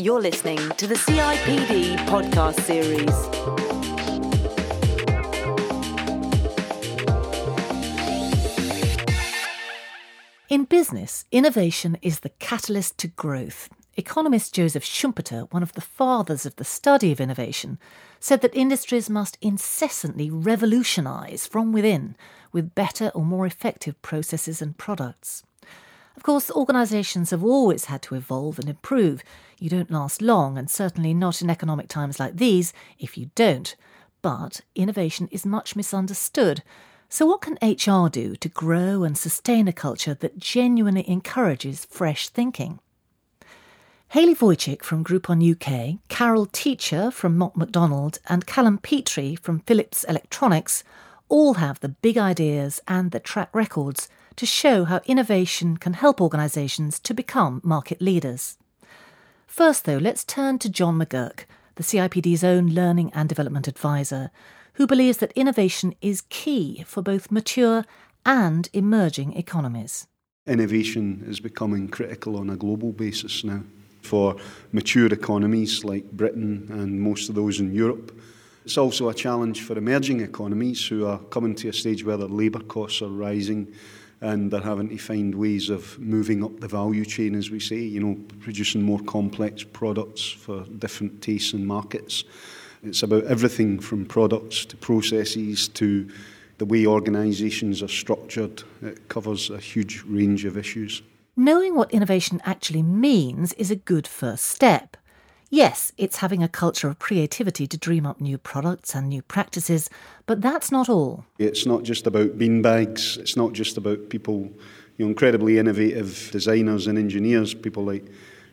You're listening to the CIPD podcast series. In business, innovation is the catalyst to growth. Economist Joseph Schumpeter, one of the fathers of the study of innovation, said that industries must incessantly revolutionise from within with better or more effective processes and products. Of course, organisations have always had to evolve and improve. You don't last long, and certainly not in economic times like these if you don't. But innovation is much misunderstood. So, what can HR do to grow and sustain a culture that genuinely encourages fresh thinking? Hayley Wojcik from Groupon UK, Carol Teacher from Mott MacDonald, and Callum Petrie from Philips Electronics all have the big ideas and the track records to show how innovation can help organisations to become market leaders. First, though, let's turn to John McGurk, the CIPD's own learning and development advisor, who believes that innovation is key for both mature and emerging economies. Innovation is becoming critical on a global basis now. For mature economies like Britain and most of those in Europe, it's also a challenge for emerging economies who are coming to a stage where their labour costs are rising and they're having to find ways of moving up the value chain, as we say, you know, producing more complex products for different tastes and markets. It's about everything from products to processes to the way organisations are structured. It covers a huge range of issues. Knowing what innovation actually means is a good first step. Yes, it's having a culture of creativity to dream up new products and new practices, but that's not all. It's not just about beanbags, it's not just about people, you know, incredibly innovative designers and engineers, people like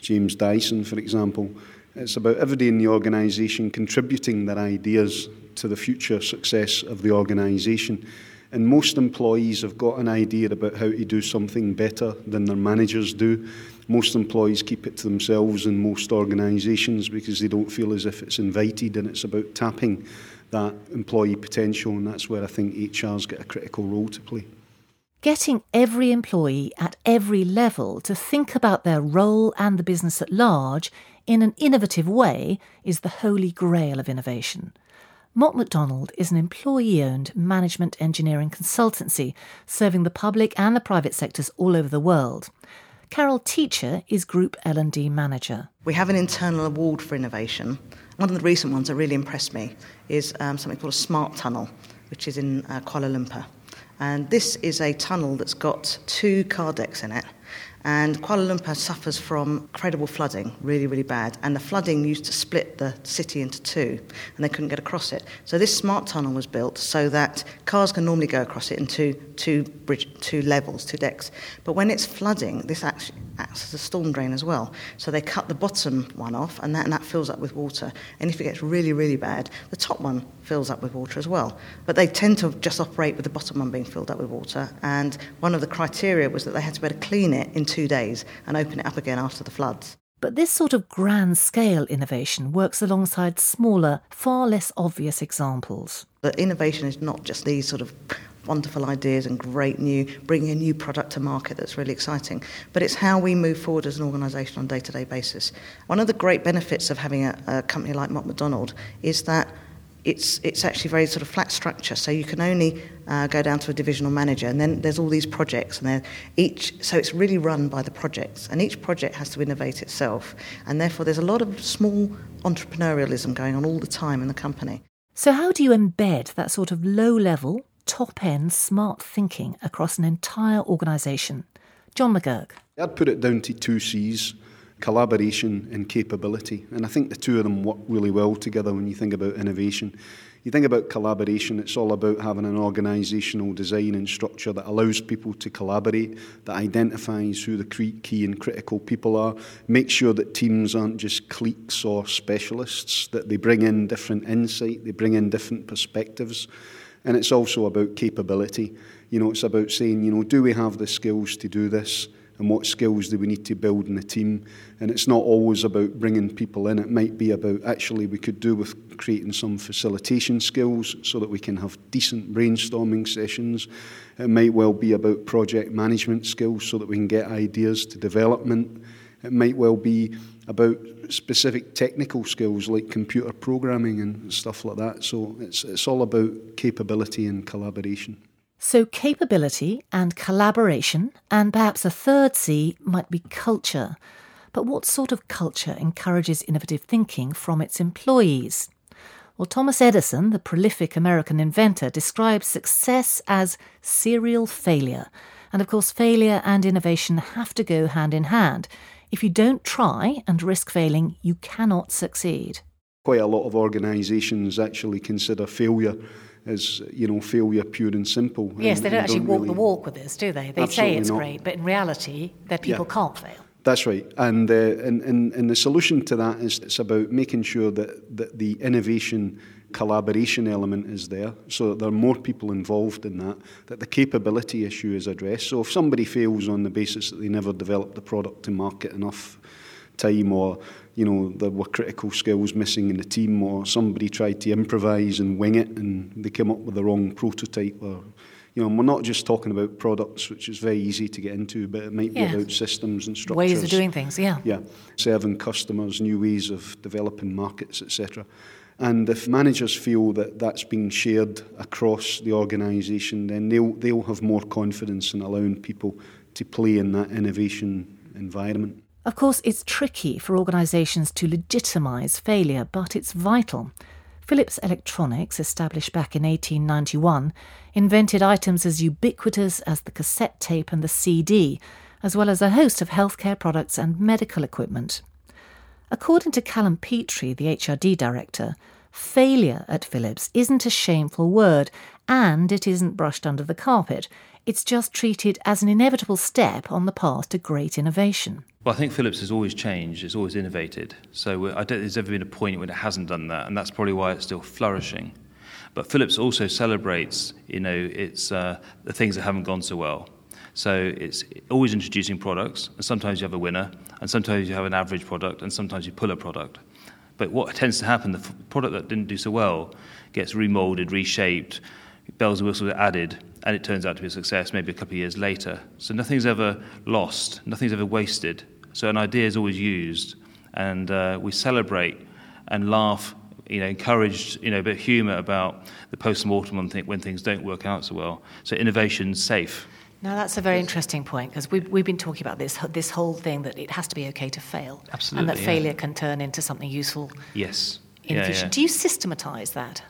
James Dyson, for example. It's about everybody in the organisation contributing their ideas to the future success of the organisation. And most employees have got an idea about how to do something better than their managers do. Most employees keep it to themselves in most organisations because they don't feel as if it's invited, and it's about tapping that employee potential, and that's where I think HR's got a critical role to play. Getting every employee at every level to think about their role and the business at large in an innovative way is the holy grail of innovation. Mott MacDonald is an employee owned management engineering consultancy serving the public and the private sectors all over the world. Carol Teacher is Group L&D Manager. We have an internal award for innovation. One of the recent ones that really impressed me is um, something called a Smart Tunnel, which is in uh, Kuala Lumpur. And this is a tunnel that's got two car decks in it. And Kuala Lumpur suffers from incredible flooding, really, really bad. And the flooding used to split the city into two, and they couldn't get across it. So this smart tunnel was built so that cars can normally go across it in two, two, bridge, two levels, two decks. But when it's flooding, this actually acts as a storm drain as well. So they cut the bottom one off, and that, and that fills up with water. And if it gets really, really bad, the top one fills up with water as well. But they tend to just operate with the bottom one being filled up with water. And one of the criteria was that they had to be able to clean it in two days and open it up again after the floods. But this sort of grand scale innovation works alongside smaller, far less obvious examples. The innovation is not just these sort of wonderful ideas and great new, bringing a new product to market that's really exciting, but it's how we move forward as an organisation on a day to day basis. One of the great benefits of having a, a company like Mott MacDonald is that it's, it's actually very sort of flat structure. So you can only uh, go down to a divisional manager, and then there's all these projects, and each so it's really run by the projects, and each project has to innovate itself, and therefore there's a lot of small entrepreneurialism going on all the time in the company. So how do you embed that sort of low level, top end, smart thinking across an entire organisation? John McGurk. I'd put it down to two C's collaboration and capability. And I think the two of them work really well together when you think about innovation. You think about collaboration, it's all about having an organisational design and structure that allows people to collaborate, that identifies who the key and critical people are, make sure that teams aren't just cliques or specialists, that they bring in different insight, they bring in different perspectives. And it's also about capability. You know, it's about saying, you know, do we have the skills to do this? And what skills do we need to build in the team. And it's not always about bringing people in, it might be about actually we could do with creating some facilitation skills so that we can have decent brainstorming sessions. It might well be about project management skills so that we can get ideas to development. It might well be about specific technical skills like computer programming and stuff like that. So it's, it's all about capability and collaboration. So, capability and collaboration, and perhaps a third C might be culture. But what sort of culture encourages innovative thinking from its employees? Well, Thomas Edison, the prolific American inventor, describes success as serial failure. And of course, failure and innovation have to go hand in hand. If you don't try and risk failing, you cannot succeed. Quite a lot of organisations actually consider failure as you know failure pure and simple. Yes, and, they don't actually don't walk really, the walk with this, do they? They say it's not. great, but in reality, that people Yeah. can't fail. That's right, and, uh, and and and the solution to that is it's about making sure that, that the innovation collaboration element is there, so that there are more people involved in that, that the capability issue is addressed. So if somebody fails on the basis that they never developed the product to market enough time, or you know there were critical skills missing in the team, or somebody tried to improvise and wing it and they came up with the wrong prototype, or you know, and we're not just talking about products, which is very easy to get into, but it might Yeah. be about systems and structures. Ways of doing things, yeah. Yeah, serving customers, new ways of developing markets, etc. And if managers feel that that's being shared across the organisation, then they'll, they'll have more confidence in allowing people to play in that innovation environment. Of course, it's tricky for organisations to legitimise failure, but it's vital. Philips Electronics, established back in 1891, invented items as ubiquitous as the cassette tape and the CD, as well as a host of healthcare products and medical equipment. According to Callum Petrie, the HRD director, failure at Philips isn't a shameful word and it isn't brushed under the carpet. It's just treated as an inevitable step on the path to great innovation. Well, I think Philips has always changed. It's always innovated. So I don't there's ever been a point when it hasn't done that, and that's probably why it's still flourishing. But Philips also celebrates, you know, it's uh, the things that haven't gone so well. So it's always introducing products, and sometimes you have a winner, and sometimes you have an average product, and sometimes you pull a product. But what tends to happen, the product that didn't do so well gets remolded, reshaped, bells and whistles are added, and it turns out to be a success maybe a couple of years later. So nothing's ever lost, nothing's ever wasted. So an idea is always used, and uh, we celebrate and laugh, you know, encourage, you know, a bit of humour about the post-mortem when, thi- when things don't work out so well. So innovation's safe. Now, that's a very interesting point because we've, we've been talking about this, this whole thing that it has to be okay to fail. Absolutely, And that yeah. failure can turn into something useful Yes. in Yeah, the future. yeah. Do you systematise that?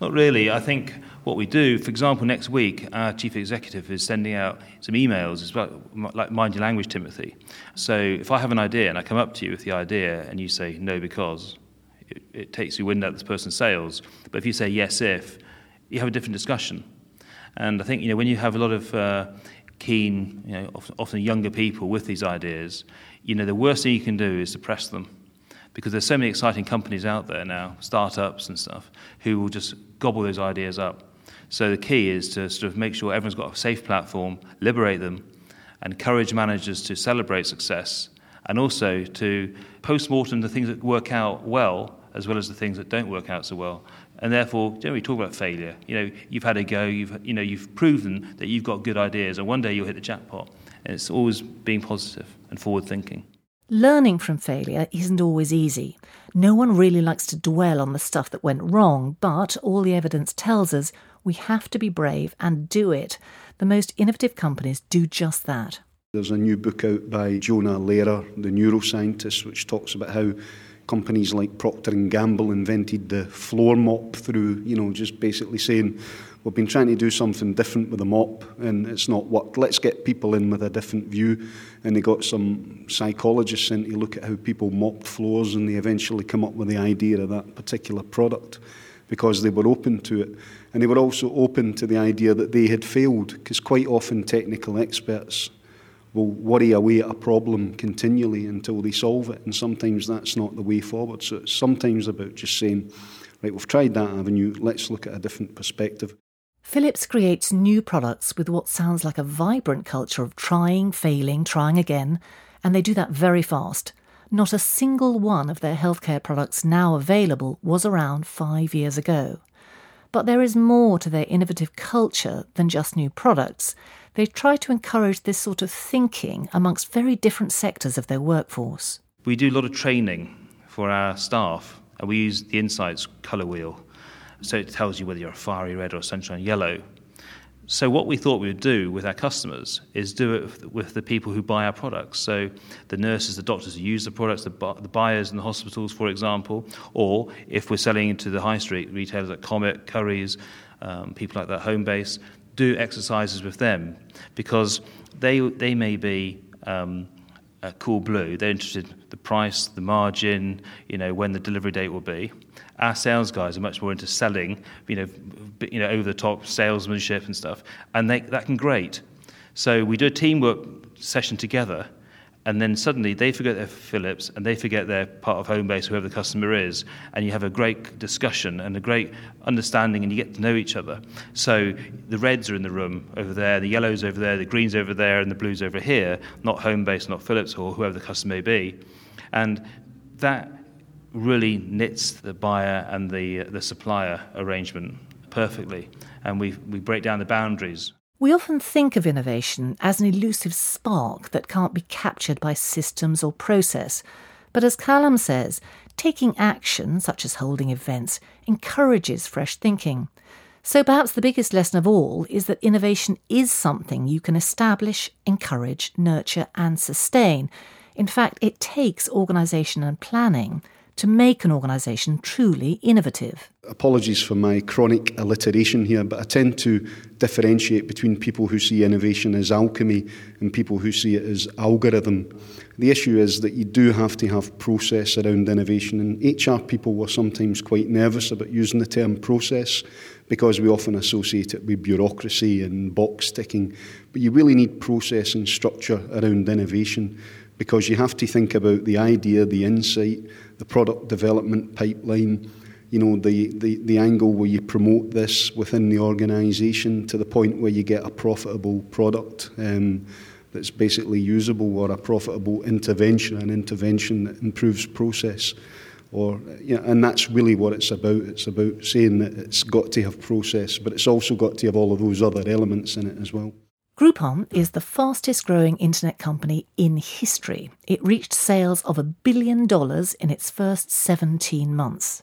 Not really. I think what we do, for example, next week, our chief executive is sending out some emails. About m- like mind your language, Timothy. So if I have an idea and I come up to you with the idea and you say no because, it, it takes you wind out this person's sails. But if you say yes if, you have a different discussion. And I think you know when you have a lot of uh, keen, you know, often younger people with these ideas, you know the worst thing you can do is suppress them because there's so many exciting companies out there now, startups and stuff, who will just gobble those ideas up. So the key is to sort of make sure everyone's got a safe platform, liberate them, encourage managers to celebrate success, and also to post-mortem the things that work out well as well as the things that don't work out so well. And therefore, generally talk about failure. You know, you've had a go, you've, you know, you've proven that you've got good ideas, and one day you'll hit the jackpot. And it's always being positive and forward-thinking. Learning from failure isn't always easy. No one really likes to dwell on the stuff that went wrong, but all the evidence tells us we have to be brave and do it. The most innovative companies do just that. There's a new book out by Jonah Lehrer, the neuroscientist, which talks about how companies like Procter and Gamble invented the floor mop through, you know, just basically saying we've been trying to do something different with the mop and it's not worked. Let's get people in with a different view. And they got some psychologists in to look at how people mopped floors and they eventually come up with the idea of that particular product because they were open to it. And they were also open to the idea that they had failed because quite often technical experts will worry away at a problem continually until they solve it, and sometimes that's not the way forward. So it's sometimes about just saying, right, we've tried that avenue, let's look at a different perspective. Philips creates new products with what sounds like a vibrant culture of trying, failing, trying again, and they do that very fast. Not a single one of their healthcare products now available was around five years ago. But there is more to their innovative culture than just new products. They try to encourage this sort of thinking amongst very different sectors of their workforce. We do a lot of training for our staff, and we use the Insights colour wheel. So it tells you whether you're a fiery red or a sunshine yellow. So what we thought we would do with our customers is do it with the people who buy our products. So the nurses, the doctors who use the products, the, bu- the buyers in the hospitals, for example, or if we're selling into the high street retailers like Comet, Currys, um, people like that, Homebase, do exercises with them because they they may be. Um, uh, cool blue. They're interested in the price, the margin, you know, when the delivery date will be. Our sales guys are much more into selling, you know, you know, over the top salesmanship and stuff, and they, that can great. So we do a teamwork session together, and then suddenly they forget their Philips and they forget their part of Homebase, whoever the customer is, and you have a great discussion and a great understanding, and you get to know each other. So the reds are in the room over there, the yellows over there, the greens over there, and the blues over here, not Homebase, not Philips, or whoever the customer may be, and that really knits the buyer and the uh, the supplier arrangement perfectly, and we we break down the boundaries. We often think of innovation as an elusive spark that can't be captured by systems or process. But as Callum says, taking action, such as holding events, encourages fresh thinking. So perhaps the biggest lesson of all is that innovation is something you can establish, encourage, nurture, and sustain. In fact, it takes organisation and planning to make an organisation truly innovative. Apologies for my chronic alliteration here, but I tend to differentiate between people who see innovation as alchemy and people who see it as algorithm. The issue is that you do have to have process around innovation, and HR people were sometimes quite nervous about using the term process because we often associate it with bureaucracy and box ticking. But you really need process and structure around innovation because you have to think about the idea, the insight, the product development pipeline, you know, the, the, the angle where you promote this within the organisation to the point where you get a profitable product um, that's basically usable or a profitable intervention, an intervention that improves process. Or, you know, and that's really what it's about. It's about saying that it's got to have process, but it's also got to have all of those other elements in it as well. Groupon is the fastest growing internet company in history. It reached sales of a billion dollars in its first 17 months.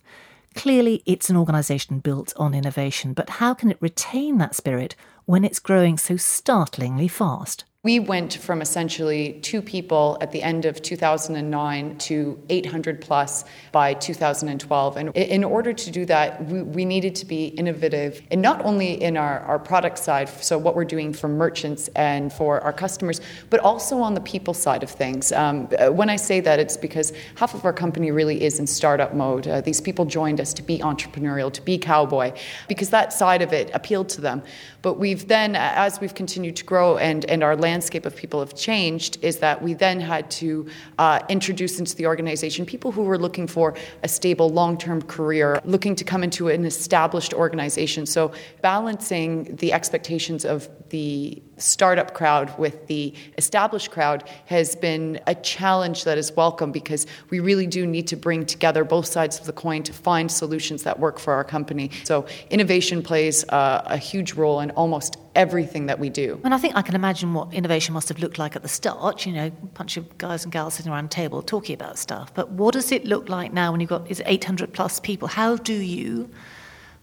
Clearly, it's an organisation built on innovation, but how can it retain that spirit when it's growing so startlingly fast? We went from essentially two people at the end of 2009 to 800 plus by 2012. And in order to do that, we, we needed to be innovative, and not only in our, our product side, so what we're doing for merchants and for our customers, but also on the people side of things. Um, when I say that, it's because half of our company really is in startup mode. Uh, these people joined us to be entrepreneurial, to be cowboy, because that side of it appealed to them. But we've then, as we've continued to grow and, and our land landscape of people have changed is that we then had to uh, introduce into the organization people who were looking for a stable long term career, looking to come into an established organization. So balancing the expectations of the startup crowd with the established crowd has been a challenge that is welcome because we really do need to bring together both sides of the coin to find solutions that work for our company. So innovation plays uh, a huge role in almost everything that we do. And I think I can imagine what innovation must have looked like at the start, you know, a bunch of guys and gals sitting around a table talking about stuff. But what does it look like now when you've got is 800 plus people? How do you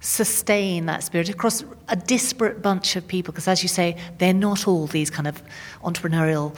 sustain that spirit across a disparate bunch of people? Because as you say, they're not all these kind of entrepreneurial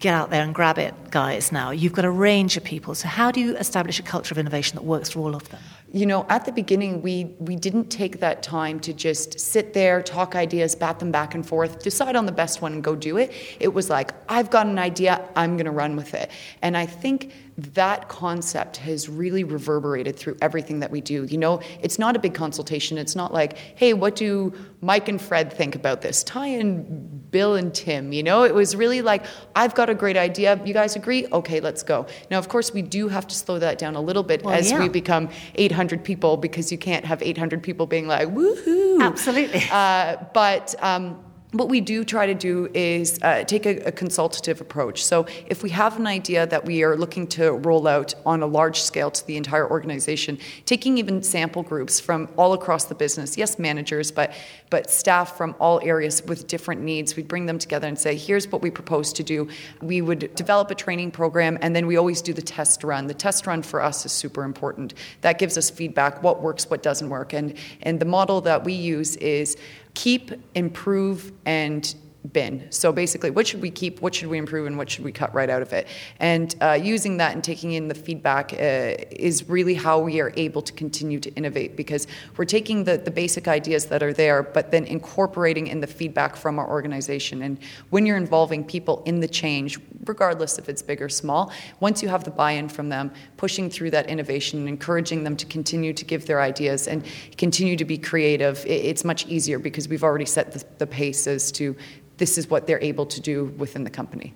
get out there and grab it guys now. You've got a range of people. So how do you establish a culture of innovation that works for all of them? You know, at the beginning, we, we didn't take that time to just sit there, talk ideas, bat them back and forth, decide on the best one and go do it. It was like, I've got an idea, I'm going to run with it. And I think that concept has really reverberated through everything that we do. You know, it's not a big consultation. It's not like, hey, what do Mike and Fred think about this? Ty and Bill and Tim, you know? It was really like, I've got a great idea. You guys agree? Okay, let's go. Now, of course, we do have to slow that down a little bit well, as yeah. we become 800 people because you can't have 800 people being like, woohoo. Absolutely. Uh, but, um, what we do try to do is uh, take a, a, consultative approach. So, if we have an idea that we are looking to roll out on a large scale to the entire organization, taking even sample groups from all across the business, yes, managers, but but staff from all areas with different needs, we'd bring them together and say, here's what we propose to do. We would develop a training program, and then we always do the test run. The test run for us is super important. That gives us feedback: what works, what doesn't work, and and the model that we use is keep, improve, and bin. So basically, what should we keep, what should we improve, and what should we cut right out of it? And uh, using that and taking in the feedback uh, is really how we are able to continue to innovate because we're taking the, the basic ideas that are there, but then incorporating in the feedback from our organization. And when you're involving people in the change, regardless if it's big or small, once you have the buy in from them, pushing through that innovation and encouraging them to continue to give their ideas and continue to be creative, it's much easier because we've already set the, the pace as to this is what they're able to do within the company.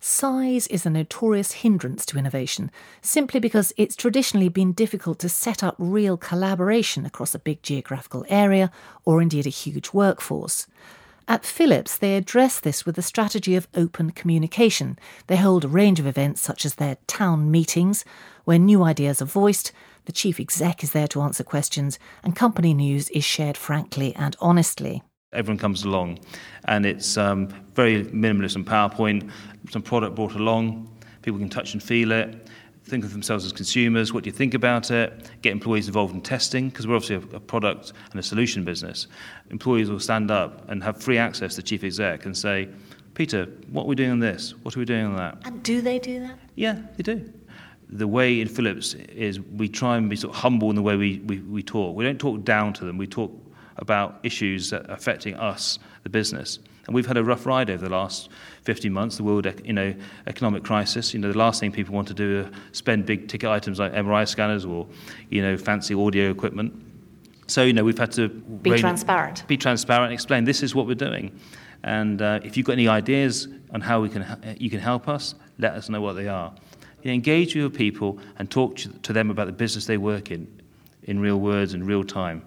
Size is a notorious hindrance to innovation, simply because it's traditionally been difficult to set up real collaboration across a big geographical area or indeed a huge workforce. At Philips, they address this with a strategy of open communication. They hold a range of events such as their town meetings, where new ideas are voiced, the chief exec is there to answer questions, and company news is shared frankly and honestly everyone comes along. And it's um, very minimalist and PowerPoint, some product brought along, people can touch and feel it, think of themselves as consumers, what do you think about it, get employees involved in testing, because we're obviously a, a, product and a solution business. Employees will stand up and have free access to chief exec and say, Peter, what are we doing on this? What are we doing on that? And do they do that? Yeah, they do. The way in Philips is we try and be sort of humble in the way we, we, we talk. We don't talk down to them, we talk about issues affecting us, the business. And we've had a rough ride over the last 15 months, the world you know, economic crisis. You know, the last thing people want to do is spend big ticket items like MRI scanners or you know, fancy audio equipment. So, you know, we've had to be transparent. Be transparent, and explain this is what we're doing. And uh, if you've got any ideas on how we can, you can help us, let us know what they are. You know, engage with your people and talk to them about the business they work in, in real words and real time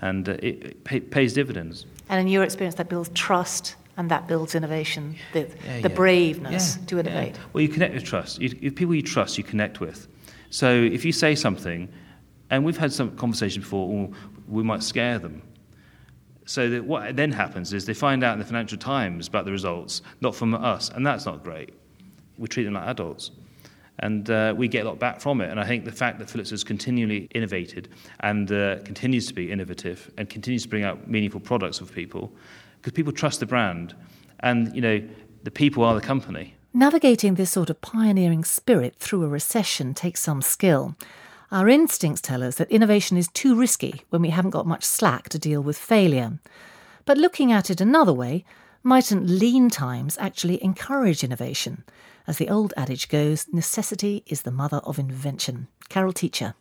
and uh, it, it pays dividends. And in your experience, that builds trust and that builds innovation, the, yeah, the yeah. braveness yeah, to innovate. Well, you connect with trust. You, if people you trust, you connect with. So if you say something, and we've had some conversation before, we might scare them. So that what then happens is they find out in the Financial Times about the results, not from us, and that's not great. We treat them like adults and uh, we get a lot back from it. And I think the fact that Philips has continually innovated and uh, continues to be innovative and continues to bring out meaningful products for people, because people trust the brand, and you know the people are the company. Navigating this sort of pioneering spirit through a recession takes some skill. Our instincts tell us that innovation is too risky when we haven't got much slack to deal with failure. But looking at it another way, mightn't lean times actually encourage innovation? As the old adage goes, necessity is the mother of invention. Carol Teacher.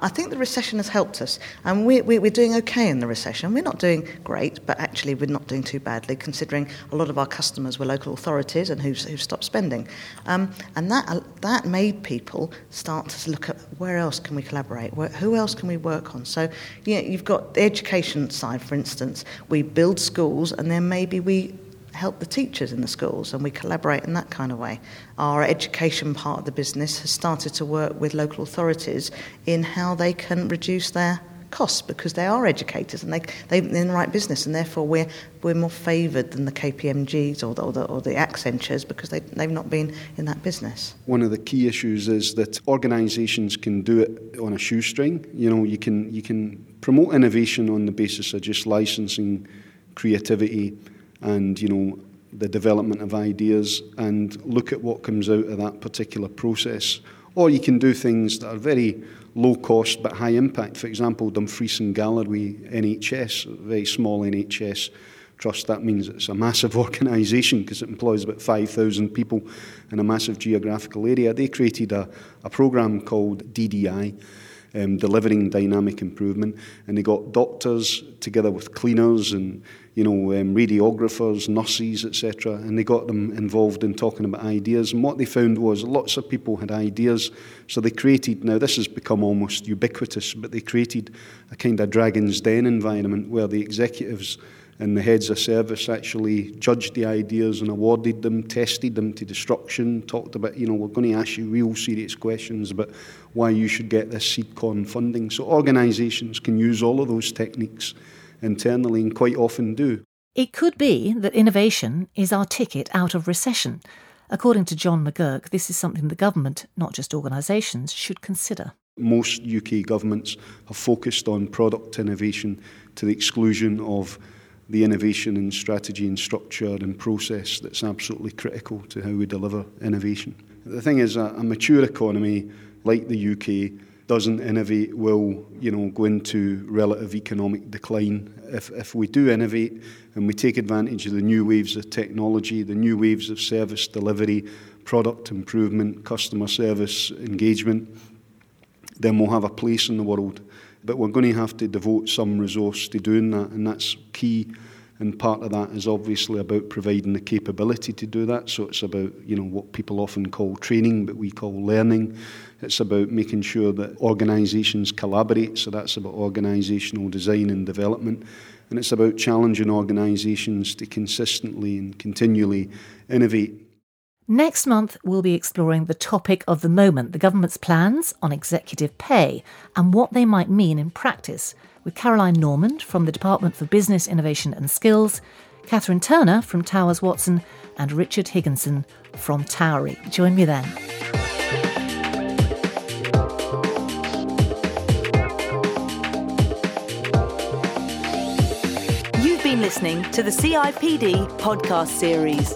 I think the recession has helped us, and we, we, we're doing okay in the recession. We're not doing great, but actually we're not doing too badly, considering a lot of our customers were local authorities and who've, who've stopped spending. Um, and that, that made people start to look at where else can we collaborate, where, who else can we work on. So you know, you've got the education side, for instance. We build schools, and then maybe we help the teachers in the schools and we collaborate in that kind of way. Our education part of the business has started to work with local authorities in how they can reduce their costs because they are educators and they, they're in the right business and therefore we're, we're more favoured than the KPMGs or the, or the, or the Accentures because they, they've not been in that business. One of the key issues is that organisations can do it on a shoestring. You know, you can, you can promote innovation on the basis of just licensing creativity and you know the development of ideas and look at what comes out of that particular process. Or you can do things that are very low cost but high impact. For example, Dumfries and Galloway NHS, very small NHS trust. That means it's a massive organisation because it employs about 5,000 people in a massive geographical area. They created a, a programme called DDI, um, delivering dynamic improvement. And they got doctors together with cleaners and you know um, radiographers, nurses, etc. And they got them involved in talking about ideas. And what they found was lots of people had ideas, so they created. Now this has become almost ubiquitous, but they created a kind of dragon's den environment where the executives and the heads of service actually judged the ideas and awarded them, tested them to destruction, talked about, you know, we're going to ask you real serious questions about why you should get this seedcorn funding. So organisations can use all of those techniques internally and quite often do. It could be that innovation is our ticket out of recession. According to John McGurk, this is something the government, not just organisations, should consider. Most UK governments have focused on product innovation to the exclusion of the innovation and strategy and structure and process that's absolutely critical to how we deliver innovation. The thing is, a, mature economy like the UK doesn't innovate will you know go into relative economic decline. If, if we do innovate and we take advantage of the new waves of technology, the new waves of service delivery, product improvement, customer service engagement, then we'll have a place in the world but we're going to have to devote some resource to doing that, and that's key. And part of that is obviously about providing the capability to do that. So it's about you know what people often call training, but we call learning. It's about making sure that organisations collaborate. So that's about organisational design and development. And it's about challenging organisations to consistently and continually innovate Next month, we'll be exploring the topic of the moment the government's plans on executive pay and what they might mean in practice with Caroline Normand from the Department for Business Innovation and Skills, Catherine Turner from Towers Watson, and Richard Higginson from Towery. Join me then. You've been listening to the CIPD podcast series.